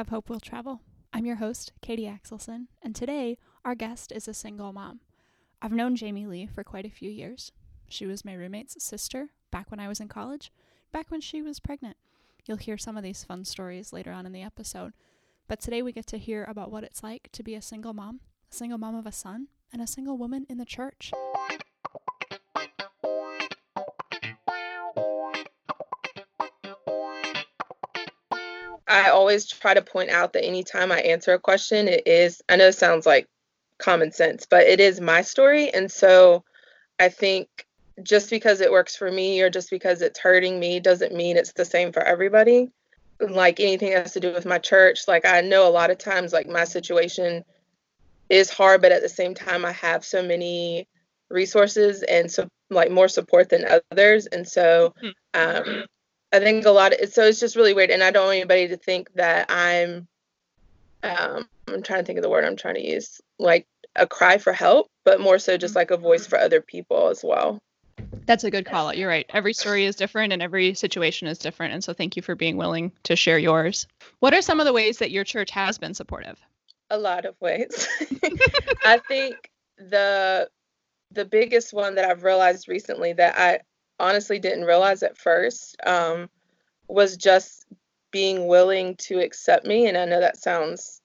have hope will travel. I'm your host, Katie Axelson, and today our guest is a single mom. I've known Jamie Lee for quite a few years. She was my roommate's sister back when I was in college, back when she was pregnant. You'll hear some of these fun stories later on in the episode. But today we get to hear about what it's like to be a single mom, a single mom of a son, and a single woman in the church. I always try to point out that anytime I answer a question, it is, I know it sounds like common sense, but it is my story. And so I think just because it works for me or just because it's hurting me doesn't mean it's the same for everybody. Like anything that has to do with my church, like I know a lot of times, like my situation is hard, but at the same time, I have so many resources and so like more support than others. And so, hmm. um, I think a lot of so it's just really weird, and I don't want anybody to think that I'm. Um, I'm trying to think of the word I'm trying to use, like a cry for help, but more so just like a voice for other people as well. That's a good call out. You're right. Every story is different and every situation is different. And so thank you for being willing to share yours. What are some of the ways that your church has been supportive? A lot of ways. I think the the biggest one that I've realized recently that I honestly didn't realize at first um, was just being willing to accept me. And I know that sounds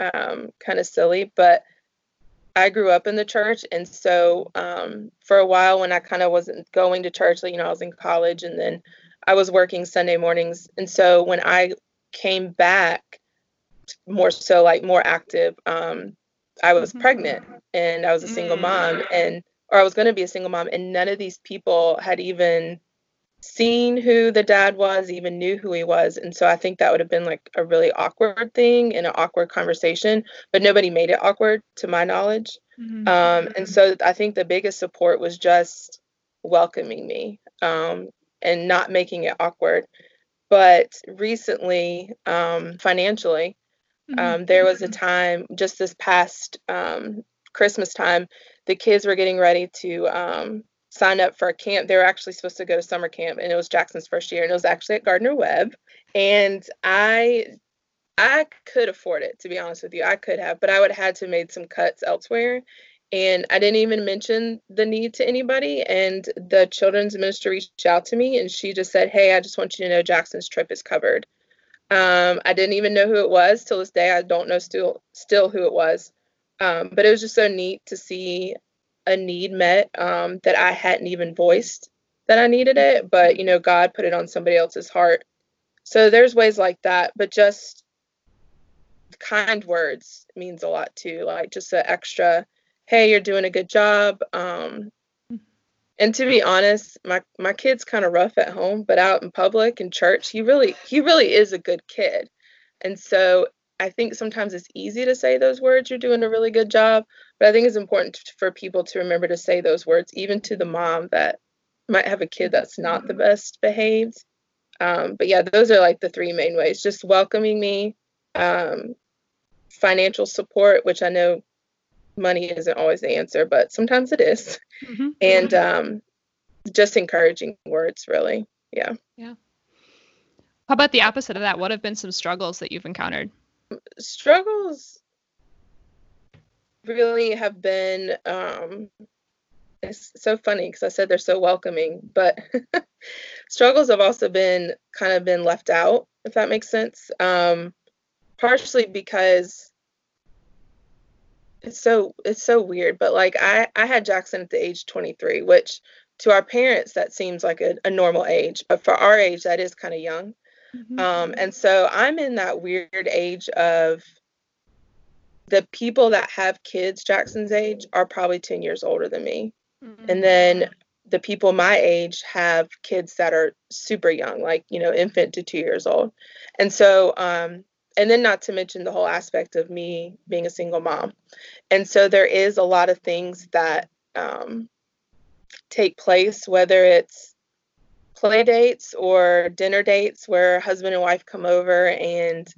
um, kind of silly, but I grew up in the church. And so um, for a while, when I kind of wasn't going to church, like, you know, I was in college and then I was working Sunday mornings. And so when I came back, more so like more active, um, I was mm-hmm. pregnant and I was a single mom. Mm. And or I was going to be a single mom, and none of these people had even seen who the dad was, even knew who he was. And so I think that would have been like a really awkward thing and an awkward conversation, but nobody made it awkward to my knowledge. Mm-hmm. Um, and so I think the biggest support was just welcoming me um, and not making it awkward. But recently, um, financially, mm-hmm. Um, there was a time just this past um, Christmas time the kids were getting ready to um, sign up for a camp. They were actually supposed to go to summer camp, and it was Jackson's first year, and it was actually at Gardner Webb. And I, I could afford it to be honest with you. I could have, but I would have had to made some cuts elsewhere. And I didn't even mention the need to anybody. And the children's minister reached out to me, and she just said, "Hey, I just want you to know Jackson's trip is covered." Um, I didn't even know who it was till this day. I don't know still still who it was. Um, but it was just so neat to see a need met um, that I hadn't even voiced that I needed it, but you know, God put it on somebody else's heart. So there's ways like that, but just kind words means a lot too. Like just an extra, hey, you're doing a good job. Um, and to be honest, my my kid's kind of rough at home, but out in public and church, he really he really is a good kid. And so I think sometimes it's easy to say those words, you're doing a really good job, but I think it's important for people to remember to say those words, even to the mom that might have a kid that's not the best behaved. Um, but yeah, those are like the three main ways just welcoming me, um, financial support, which I know money isn't always the answer, but sometimes it is, mm-hmm. and um, just encouraging words, really. Yeah. Yeah. How about the opposite of that? What have been some struggles that you've encountered? Struggles really have been um it's so funny because I said they're so welcoming, but struggles have also been kind of been left out, if that makes sense. Um, partially because it's so it's so weird, but like I I had Jackson at the age 23, which to our parents that seems like a, a normal age, but for our age that is kind of young. Mm-hmm. Um, and so I'm in that weird age of the people that have kids Jackson's age are probably 10 years older than me. Mm-hmm. And then the people my age have kids that are super young, like, you know, infant to two years old. And so, um, and then not to mention the whole aspect of me being a single mom. And so there is a lot of things that um, take place, whether it's play dates or dinner dates where husband and wife come over and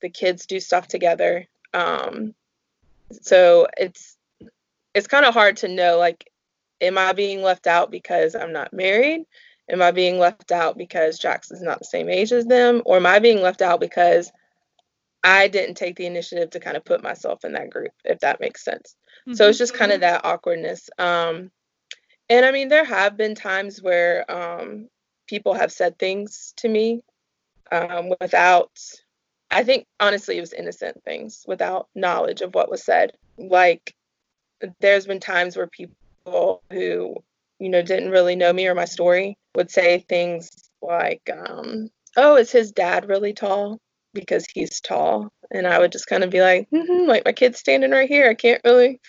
the kids do stuff together. Um, so it's it's kind of hard to know like am I being left out because I'm not married? Am I being left out because Jackson's not the same age as them? Or am I being left out because I didn't take the initiative to kind of put myself in that group, if that makes sense. Mm-hmm. So it's just kind of that awkwardness. Um, and I mean, there have been times where um, people have said things to me um, without, I think honestly, it was innocent things without knowledge of what was said. Like, there's been times where people who, you know, didn't really know me or my story would say things like, um, oh, is his dad really tall? Because he's tall. And I would just kind of be like, mm-hmm, like my kid's standing right here. I can't really.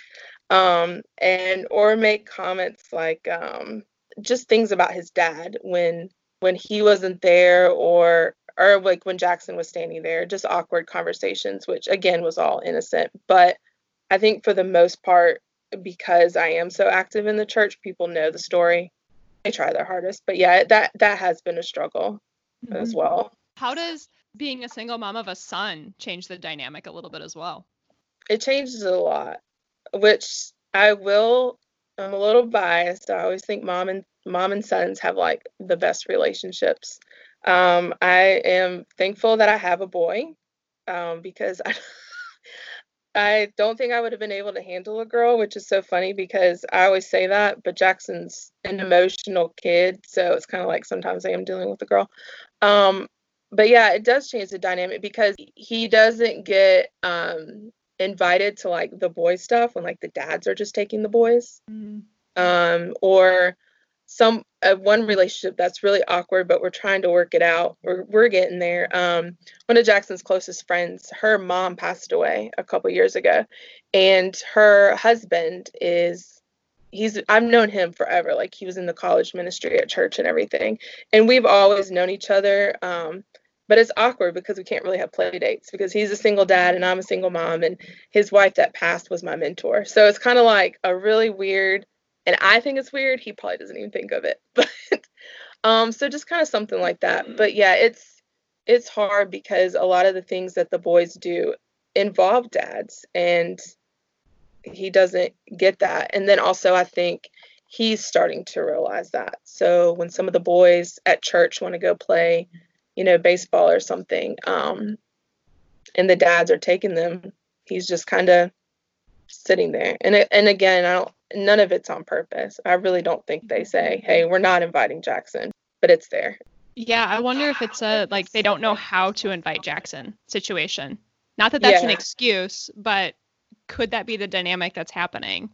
Um, and or make comments like um, just things about his dad when when he wasn't there or or like when Jackson was standing there, just awkward conversations, which again was all innocent. But I think for the most part, because I am so active in the church, people know the story. They try their hardest. But yeah, that that has been a struggle mm-hmm. as well. How does being a single mom of a son change the dynamic a little bit as well? It changes a lot, which I will I'm a little biased. I always think mom and mom and sons have like the best relationships. Um, I am thankful that I have a boy um, because I I don't think I would have been able to handle a girl, which is so funny because I always say that, but Jackson's an emotional kid, so it's kind of like sometimes I am dealing with a girl. Um, but yeah, it does change the dynamic because he doesn't get um, invited to like the boy stuff when like the dads are just taking the boys, mm-hmm. um, or some uh, one relationship that's really awkward, but we're trying to work it out. We're we're getting there. Um, one of Jackson's closest friends, her mom passed away a couple years ago, and her husband is he's I've known him forever. Like he was in the college ministry at church and everything, and we've always known each other. Um, but it's awkward because we can't really have play dates because he's a single dad and I'm a single mom, and his wife that passed was my mentor. So it's kind of like a really weird and I think it's weird. He probably doesn't even think of it. But um, so just kind of something like that. But yeah, it's it's hard because a lot of the things that the boys do involve dads, and he doesn't get that. And then also, I think he's starting to realize that. So when some of the boys at church want to go play, you know, baseball or something, um, and the dads are taking them, he's just kind of sitting there. And and again, I don't none of it's on purpose. I really don't think they say, "Hey, we're not inviting Jackson," but it's there. Yeah, I wonder if it's a like they don't know how to invite Jackson situation. Not that that's yeah. an excuse, but could that be the dynamic that's happening?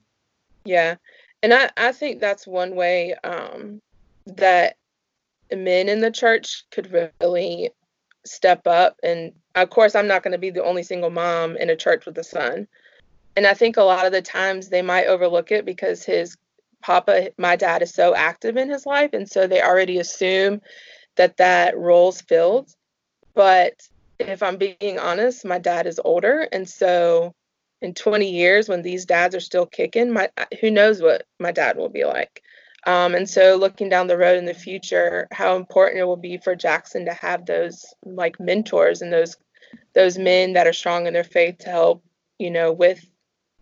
Yeah. And I, I think that's one way um, that men in the church could really step up. And of course, I'm not going to be the only single mom in a church with a son and I think a lot of the times they might overlook it because his papa, my dad, is so active in his life, and so they already assume that that role's filled. But if I'm being honest, my dad is older, and so in 20 years, when these dads are still kicking, my who knows what my dad will be like. Um, and so looking down the road in the future, how important it will be for Jackson to have those like mentors and those those men that are strong in their faith to help, you know, with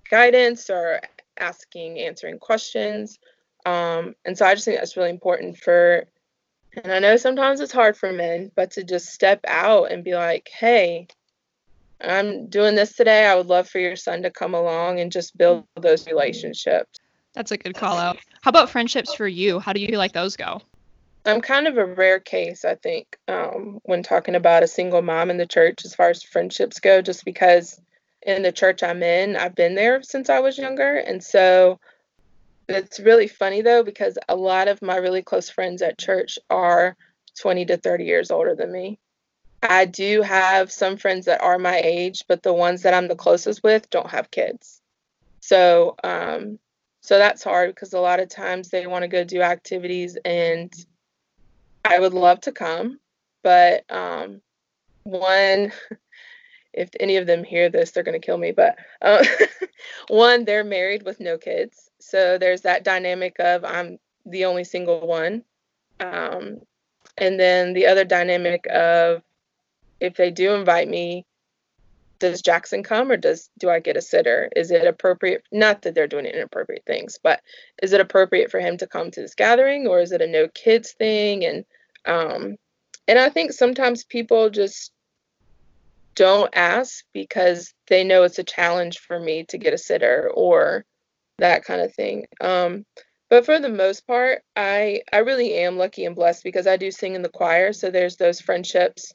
guidance or asking, answering questions. Um, and so I just think that's really important for, and I know sometimes it's hard for men, but to just step out and be like, hey, I'm doing this today. I would love for your son to come along and just build those relationships. That's a good call out. How about friendships for you? How do you like those go? I'm kind of a rare case, I think, um, when talking about a single mom in the church as far as friendships go, just because in the church I'm in. I've been there since I was younger. And so it's really funny though, because a lot of my really close friends at church are 20 to 30 years older than me. I do have some friends that are my age, but the ones that I'm the closest with don't have kids. So, um, so that's hard because a lot of times they want to go do activities and I would love to come, but um, one if any of them hear this, they're going to kill me. But uh, one, they're married with no kids. So there's that dynamic of I'm the only single one. Um, and then the other dynamic of if they do invite me, does Jackson come or does do I get a sitter? Is it appropriate? Not that they're doing inappropriate things, but is it appropriate for him to come to this gathering or is it a no kids thing? And um, and I think sometimes people just don't ask because they know it's a challenge for me to get a sitter or that kind of thing. Um, but for the most part, I I really am lucky and blessed because I do sing in the choir, so there's those friendships.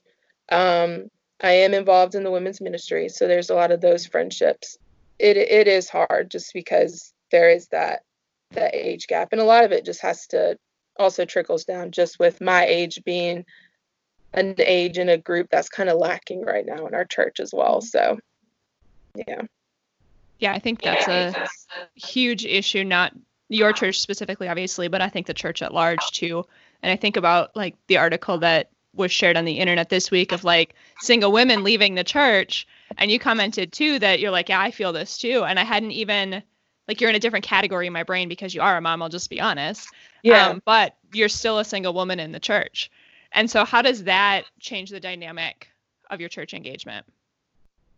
Um, I am involved in the women's ministry, so there's a lot of those friendships. It it is hard just because there is that that age gap, and a lot of it just has to also trickles down just with my age being an age in a group that's kind of lacking right now in our church as well. So, yeah. Yeah, I think that's a huge issue, not your church specifically, obviously, but I think the church at large too. And I think about like the article that was shared on the internet this week of like single women leaving the church. And you commented too that you're like, yeah, I feel this too. And I hadn't even like you're in a different category in my brain because you are a mom. I'll just be honest. Yeah. Um, but you're still a single woman in the church. And so, how does that change the dynamic of your church engagement?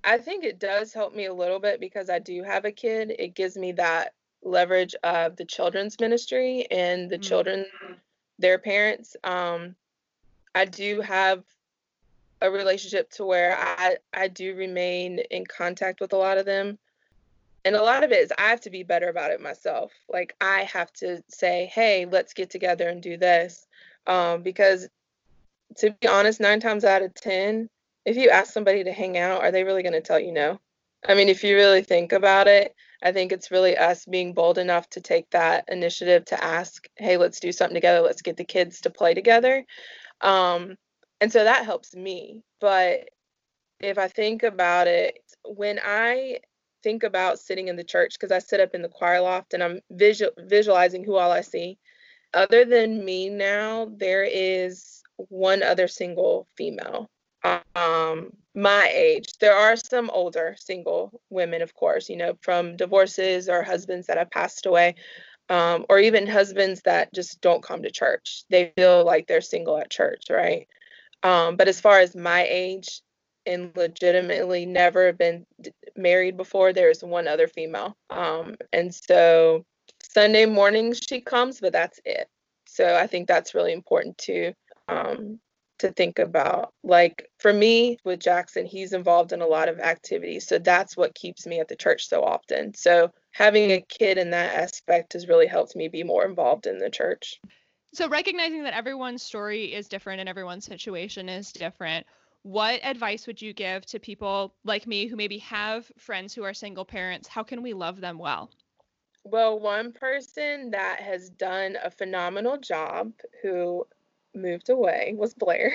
I think it does help me a little bit because I do have a kid. It gives me that leverage of the children's ministry and the mm-hmm. children, their parents. Um, I do have a relationship to where I, I do remain in contact with a lot of them. And a lot of it is I have to be better about it myself. Like I have to say, hey, let's get together and do this. Um, because to be honest, nine times out of 10, if you ask somebody to hang out, are they really going to tell you no? I mean, if you really think about it, I think it's really us being bold enough to take that initiative to ask, hey, let's do something together. Let's get the kids to play together. Um, and so that helps me. But if I think about it, when I think about sitting in the church, because I sit up in the choir loft and I'm visual, visualizing who all I see, other than me now, there is one other single female um, my age. There are some older single women, of course, you know, from divorces or husbands that have passed away, um, or even husbands that just don't come to church. They feel like they're single at church, right? Um, but as far as my age and legitimately never been married before, there's one other female. Um, and so Sunday mornings she comes, but that's it. So I think that's really important too. Um, to think about. Like for me with Jackson, he's involved in a lot of activities. So that's what keeps me at the church so often. So having a kid in that aspect has really helped me be more involved in the church. So recognizing that everyone's story is different and everyone's situation is different, what advice would you give to people like me who maybe have friends who are single parents? How can we love them well? Well, one person that has done a phenomenal job who moved away was Blair.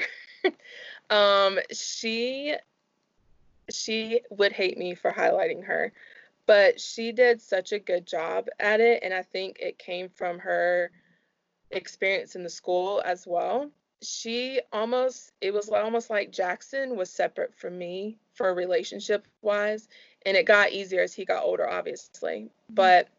um, she she would hate me for highlighting her, but she did such a good job at it, and I think it came from her experience in the school as well. She almost it was almost like Jackson was separate from me for relationship wise, and it got easier as he got older, obviously. Mm-hmm. But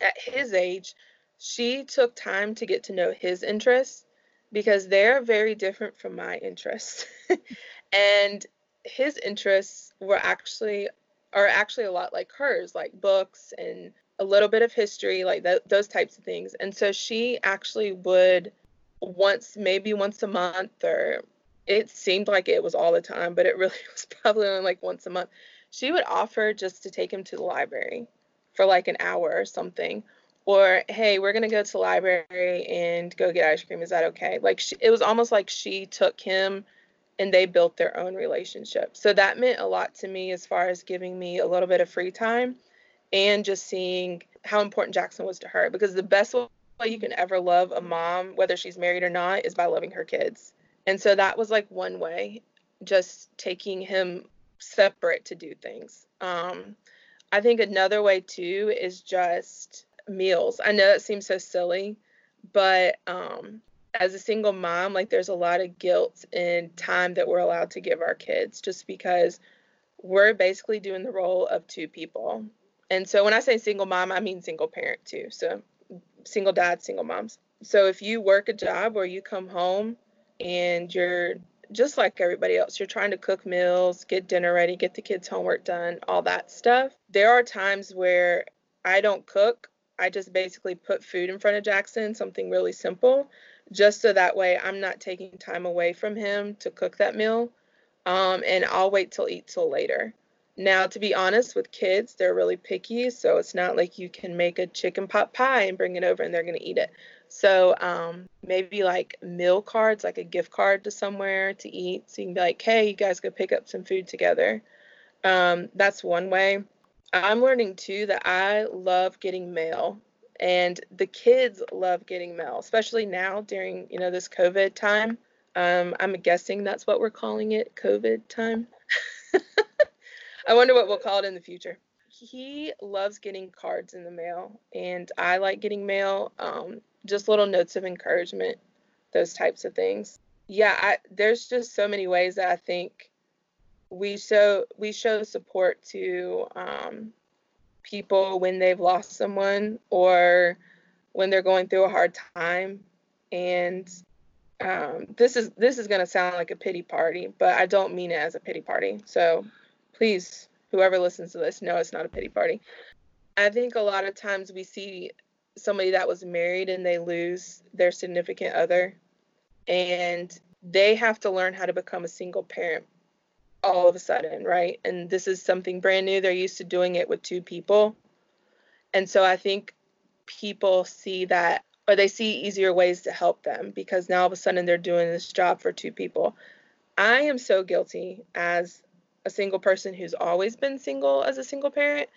at his age, she took time to get to know his interests because they're very different from my interests. and his interests were actually are actually a lot like hers, like books and a little bit of history, like th- those types of things. And so she actually would once, maybe once a month, or it seemed like it was all the time, but it really was probably only like once a month. She would offer just to take him to the library for like an hour or something, or hey we're going to go to the library and go get ice cream is that okay like she, it was almost like she took him and they built their own relationship. So that meant a lot to me as far as giving me a little bit of free time and just seeing how important jackson was to her because the best way you can ever love a mom whether she's married or not is by loving her kids. And so that was like one way just taking him separate to do things. Um, i think another way too is just meals. I know that seems so silly, but um, as a single mom, like there's a lot of guilt and time that we're allowed to give our kids just because we're basically doing the role of two people. And so when I say single mom, I mean single parent too. So single dad, single moms. So if you work a job where you come home and you're just like everybody else, you're trying to cook meals, get dinner ready, get the kids' homework done, all that stuff. There are times where I don't cook I just basically put food in front of Jackson, something really simple, just so that way I'm not taking time away from him to cook that meal. um, and I'll wait till eat till later. Now, to be honest, with kids, they're really picky, so it's not like you can make a chicken pot pie and bring it over and they're gonna eat it. So um, maybe like meal cards, like a gift card to somewhere to eat. So you can be like, hey, you guys go pick up some food together. Um, that's one way. I'm learning too that I love getting mail and the kids love getting mail, especially now during, you know, this COVID time. Um, I'm guessing that's what we're calling it, COVID time. I wonder what we'll call it in the future. He loves getting cards in the mail, and I like getting mail. Um, just little notes of encouragement, those types of things. Yeah, I, there's just so many ways that I think we show we show support to um, people when they've lost someone or when they're going through a hard time. And um, this is this is going to sound like a pity party, but I don't mean it as a pity party. So please, whoever listens to this, know it's not a pity party. I think a lot of times we see somebody that was married and they lose their significant other and they have to learn how to become a single parent all of a sudden, right? And this is something brand new. They're used to doing it with two people. And so I think people see that or they see easier ways to help them because now all of a sudden they're doing this job for two people. I am so guilty as a single person who's always been single as a single parent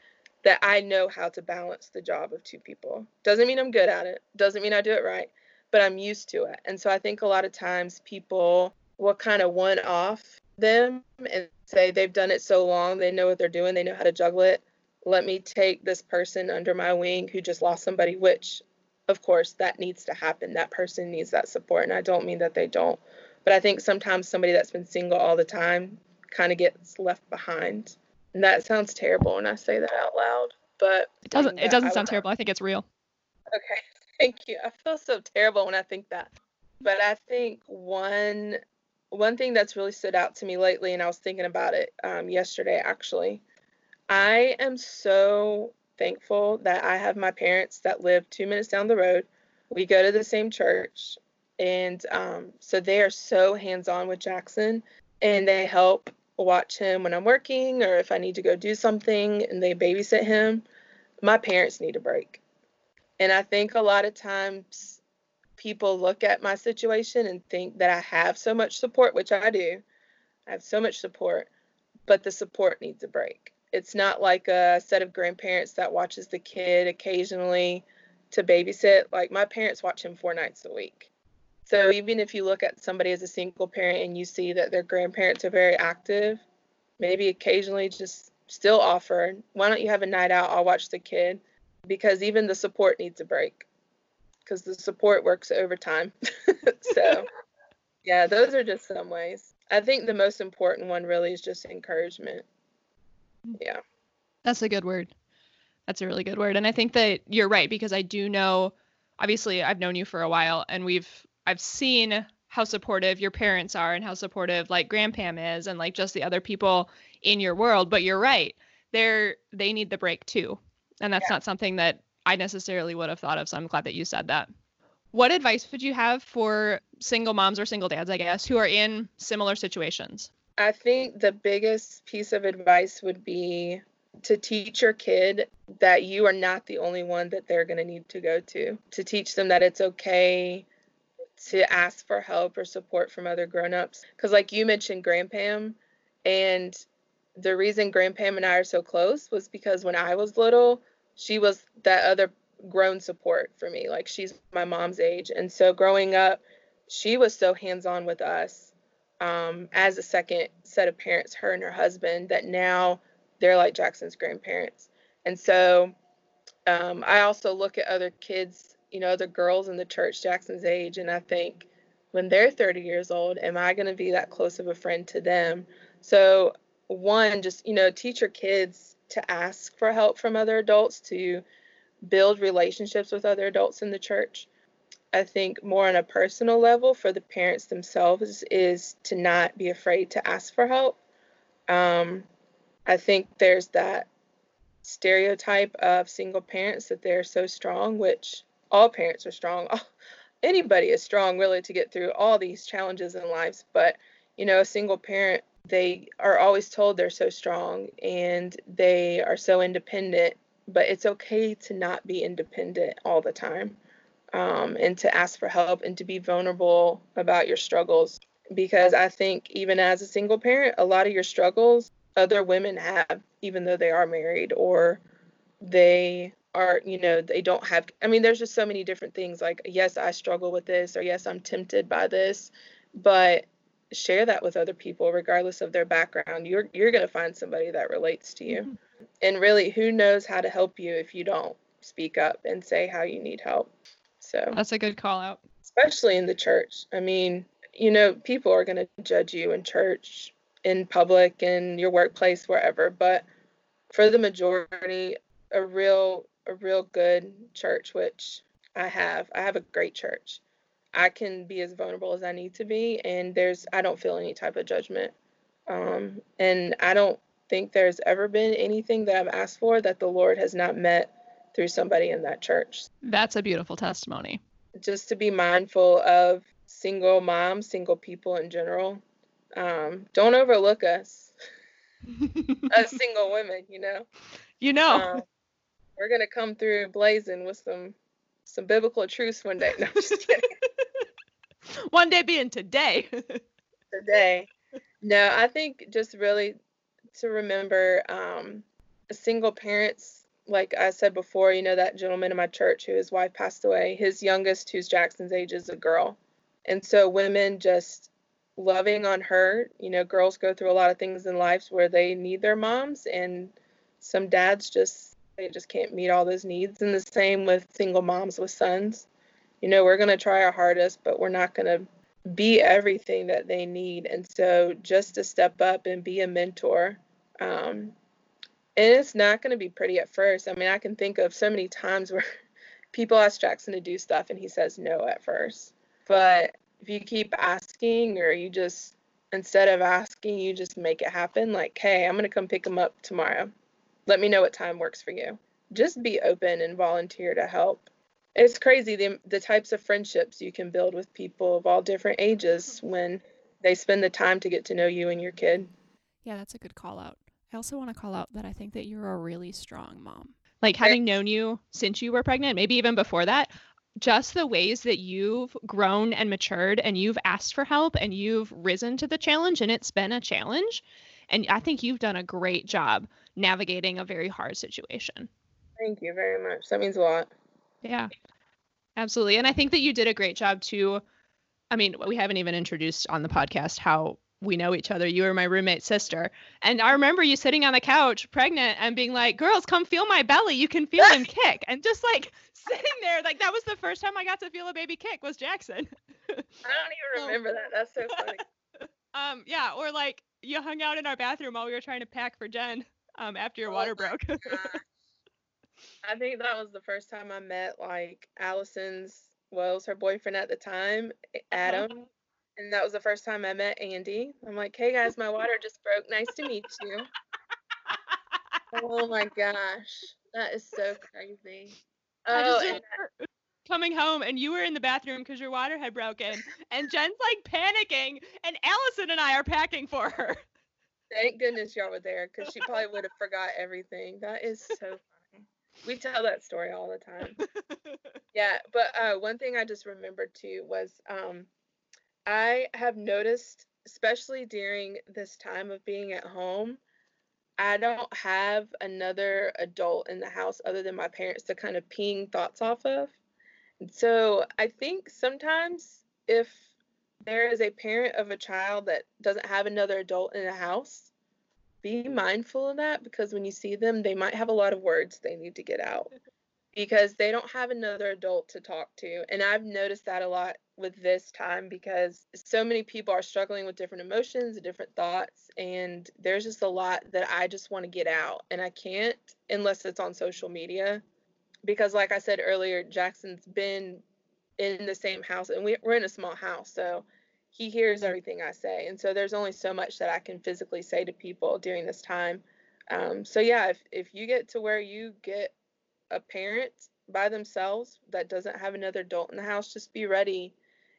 that I know how to balance the job of two people. Doesn't mean I'm good at it, doesn't mean I do it right, but I'm used to it. And so I think a lot of times people will kind of one off them and say they've done it so long, they know what they're doing, they know how to juggle it. Let me take this person under my wing who just lost somebody, which of course that needs to happen. That person needs that support. And I don't mean that they don't. But I think sometimes somebody that's been single all the time kind of gets left behind. And that sounds terrible when I say that out loud. But it doesn't it doesn't sound terrible. I think it's real. Okay. Thank you. I feel so terrible when I think that. But I think one one thing that's really stood out to me lately, and I was thinking about it um, yesterday actually. I am so thankful that I have my parents that live two minutes down the road. We go to the same church, and um, so they are so hands on with Jackson, and they help watch him when I'm working or if I need to go do something, and they babysit him. My parents need a break. And I think a lot of times people look at my situation and think that I have so much support, which I do. I have so much support, but the support needs a break. It's not like a set of grandparents that watches the kid occasionally to babysit. Like my parents watch him four nights a week. So even if you look at somebody as a single parent and you see that their grandparents are very active, maybe occasionally just still offer, why don't you have a night out? I'll watch the kid because even the support needs a break because the support works overtime. so, yeah, those are just some ways. I think the most important one really is just encouragement. Mm. Yeah. That's a good word. That's a really good word. And I think that you're right because I do know obviously I've known you for a while and we've I've seen how supportive your parents are and how supportive like grandpam is and like just the other people in your world, but you're right. They're they need the break too. And that's yeah. not something that I necessarily would have thought of. So I'm glad that you said that. What advice would you have for single moms or single dads, I guess, who are in similar situations? I think the biggest piece of advice would be to teach your kid that you are not the only one that they're going to need to go to, to teach them that it's okay to ask for help or support from other grown-ups because like you mentioned grandpam and the reason grandpam and i are so close was because when i was little she was that other grown support for me. Like she's my mom's age. And so growing up, she was so hands on with us um, as a second set of parents, her and her husband, that now they're like Jackson's grandparents. And so um, I also look at other kids, you know, other girls in the church Jackson's age, and I think when they're 30 years old, am I going to be that close of a friend to them? So, one, just, you know, teach your kids to ask for help from other adults, to build relationships with other adults in the church. I think more on a personal level for the parents themselves is to not be afraid to ask for help. Um, I think there's that stereotype of single parents that they're so strong, which all parents are strong. Anybody is strong really to get through all these challenges in lives, but you know, a single parent they are always told they're so strong and they are so independent, but it's okay to not be independent all the time um, and to ask for help and to be vulnerable about your struggles. Because I think, even as a single parent, a lot of your struggles other women have, even though they are married or they are, you know, they don't have. I mean, there's just so many different things like, yes, I struggle with this, or yes, I'm tempted by this, but share that with other people regardless of their background you're you're going to find somebody that relates to you. Mm-hmm. and really who knows how to help you if you don't speak up and say how you need help. So that's a good call out. especially in the church. I mean you know people are going to judge you in church in public in your workplace wherever but for the majority a real a real good church which i have i have a great church I can be as vulnerable as I need to be, and there's I don't feel any type of judgment. Um, and I don't think there's ever been anything that I've asked for that the Lord has not met through somebody in that church. That's a beautiful testimony. Just to be mindful of single moms, single people in general. Um, don't overlook us as single women, you know. You know. Um, we're gonna come through blazing with some some biblical truths one day. No, I'm just kidding. one day being today. today. No, I think just really to remember um, single parents. Like I said before, you know, that gentleman in my church who his wife passed away, his youngest, who's Jackson's age, is a girl. And so women just loving on her. You know, girls go through a lot of things in life where they need their moms, and some dads just they just can't meet all those needs. And the same with single moms with sons you know, we're going to try our hardest, but we're not going to be everything that they need. And so just to step up and be a mentor. Um, and it's not going to be pretty at first. I mean, I can think of so many times where people ask Jackson to do stuff and he says no at first. But if you keep asking or you just, instead of asking, you just make it happen, like, hey, I'm going to come pick him up tomorrow. Let me know what time works for you. Just be open and volunteer to help it's crazy the the types of friendships you can build with people of all different ages mm-hmm. when they spend the time to get to know you and your kid. Yeah, that's a good call out. I also want to call out that I think that you're a really strong mom. Like having known you since you were pregnant, maybe even before that, just the ways that you've grown and matured and you've asked for help and you've risen to the challenge and it's been a challenge. And I think you've done a great job navigating a very hard situation. Thank you very much. That means a lot. Yeah, absolutely. And I think that you did a great job too. I mean, we haven't even introduced on the podcast how we know each other. You were my roommate's sister. And I remember you sitting on the couch pregnant and being like, girls, come feel my belly. You can feel him kick. And just like sitting there, like that was the first time I got to feel a baby kick was Jackson. I don't even remember that. That's so funny. um, yeah, or like you hung out in our bathroom while we were trying to pack for Jen um, after your oh water broke. I think that was the first time I met like Allison's well, was her boyfriend at the time, uh-huh. Adam. And that was the first time I met Andy. I'm like, hey guys, my water just broke. Nice to meet you. oh my gosh. That is so crazy. Oh, and coming home and you were in the bathroom because your water had broken and Jen's like panicking and Allison and I are packing for her. Thank goodness y'all were there because she probably would have forgot everything. That is so we tell that story all the time. yeah, but uh, one thing I just remembered too was um, I have noticed, especially during this time of being at home, I don't have another adult in the house other than my parents to kind of ping thoughts off of. And so I think sometimes if there is a parent of a child that doesn't have another adult in the house, be mindful of that because when you see them, they might have a lot of words they need to get out because they don't have another adult to talk to. And I've noticed that a lot with this time because so many people are struggling with different emotions, different thoughts, and there's just a lot that I just want to get out. And I can't unless it's on social media. Because, like I said earlier, Jackson's been in the same house and we, we're in a small house. So he hears everything I say. And so there's only so much that I can physically say to people during this time. Um, so yeah, if, if you get to where you get a parent by themselves that doesn't have another adult in the house, just be ready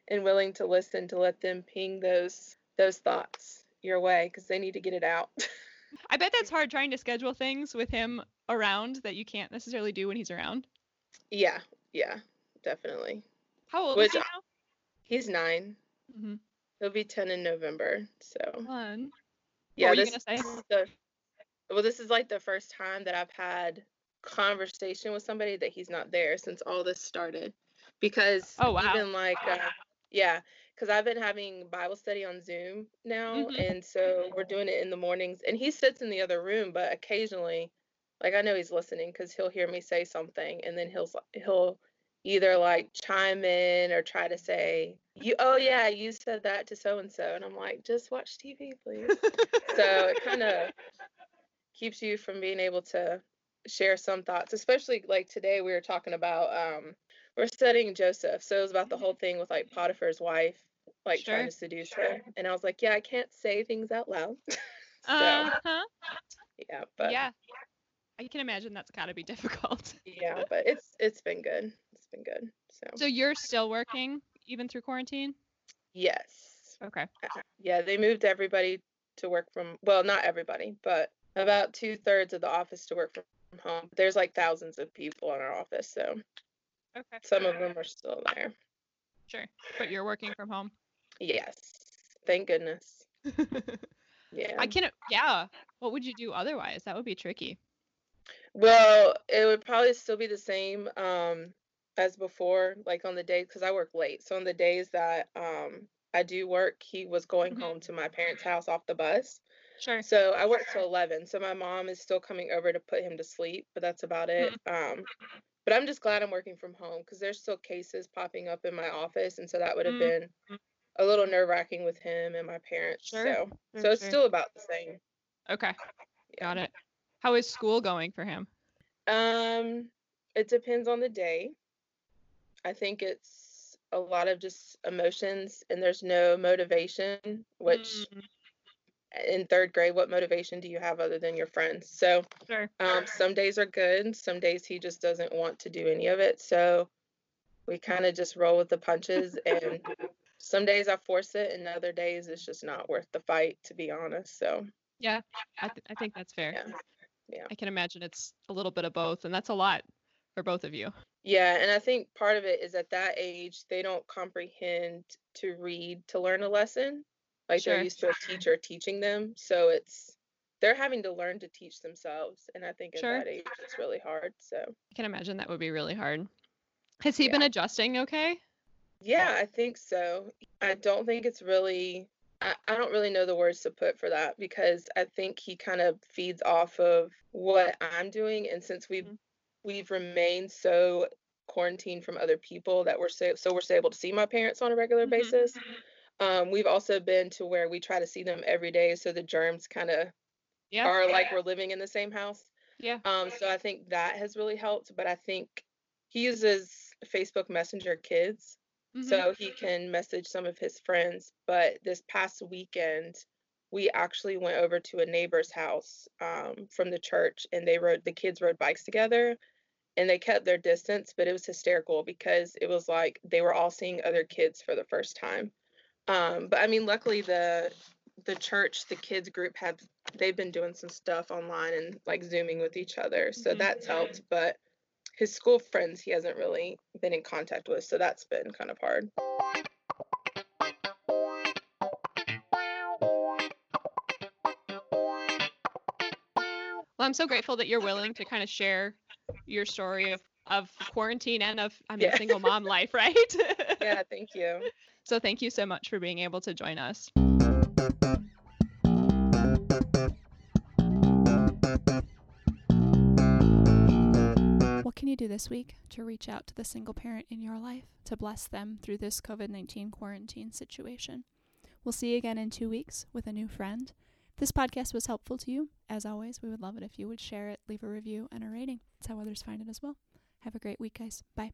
and willing to listen to let them ping those those thoughts your way because they need to get it out. I bet that's hard trying to schedule things with him around that you can't necessarily do when he's around. yeah, yeah, definitely. How old Which- is he now? He's nine. Mm-hmm. He'll be ten in November. So Fun. yeah, were you this gonna say? is the well, this is like the first time that I've had conversation with somebody that he's not there since all this started. Because Oh, wow. even like uh, yeah, because I've been having Bible study on Zoom now, Mhm. and so we're doing it in the mornings. And he sits in the other room, but occasionally, like I know he's listening because he'll hear me say something, and then he'll he'll either like chime in or try to say, "You oh yeah, you said that to so and so," and I'm like, "Just watch TV, please." so it kind of keeps you from being able to share some thoughts especially like today we were talking about um we're studying joseph so it was about the whole thing with like potiphar's wife like trying to seduce her and i was like yeah i can't say things out loud so Uh-huh. yeah but yeah. I can imagine that's got to be difficult. Yeah, but it's it's been good it's been good so, So you're still working even through quarantine? yes Okay. yeah they moved everybody to work from well not everybody but about two-thirds of the office to work from home there's like thousands of people in our office so Okay. some of them are still there Sure. But you're working from home. yes thank goodness yeah I can yeah. What would you do otherwise? That would be tricky. well it would probably still be the same um as before like on the day because i work late so on the days that um i do work he was going Mhm. home to my parents house off the bus Sure. So I work till 11. So my mom is still coming over to put him to sleep, but that's about it. Mm-hmm. Um, but I'm just glad I'm working from home because there's still cases popping up in my office. And so that would have Mm. been a little nerve wracking with him and my parents. Sure, So, sure, so it's sure. still about the same. Okay. Yeah. Got it. How is school going for him? Um, it depends on the day. I think it's a lot of just emotions and there's no motivation, which Mm, in third grade, what motivation do you have other than your friends? So, sure. Um, some days are good. Some days he just doesn't want to do any of it. So we kind of just roll with the punches. And some days I force it, and other days it's just not worth the fight, to be honest. So Yeah. I, th- I think that's fair. yeah, yeah, I can imagine it's a little bit of both, and that's a lot for both of you. Yeah. And I think part of it is at that age they don't comprehend to read to learn a lesson. Like Sure. they're used to a teacher teaching them. So it's they're having to learn to teach themselves. And I think at Sure. that age it's really hard. So. I can imagine that would be really hard. Has he Yeah. been adjusting okay? Yeah, I think so. I don't think it's really, I, I don't really know the words to put for that because I think he kind of feeds off of what I'm doing. And since we've, Mhm. We've remained so quarantined from other people that we're so, so we're so able to see my parents on a regular Mhm. basis. Um, we've also been to where we try to see them every day. So the germs kind of Yeah. are like we're living in the same house. Yeah. Um, so I think that has really helped. But I think he uses Facebook Messenger Kids Mhm. so he can message some of his friends. But this past weekend, we actually went over to a neighbor's house um, from the church, and they rode the kids rode bikes together, and they kept their distance. But it was hysterical because it was like they were all seeing other kids for the first time. Um, but I mean, luckily the the church, the kids group had they've been doing some stuff online and like zooming with each other, so Mhm. that's helped. But his school friends he hasn't really been in contact with, so that's been kind of hard. I'm so grateful that you're willing to kind of share your story of, of quarantine and of I mean Yeah. single mom life, right? Yeah, thank you. So thank you so much for being able to join us. What can you do this week to reach out to the single parent in your life to bless them through this COVID 19 quarantine situation? We'll see you again in two weeks with a new friend. This podcast was helpful to you, as always, we would love it if you would share it, leave a review, and a rating. It's how others find it as well. Have a great week, guys. Bye.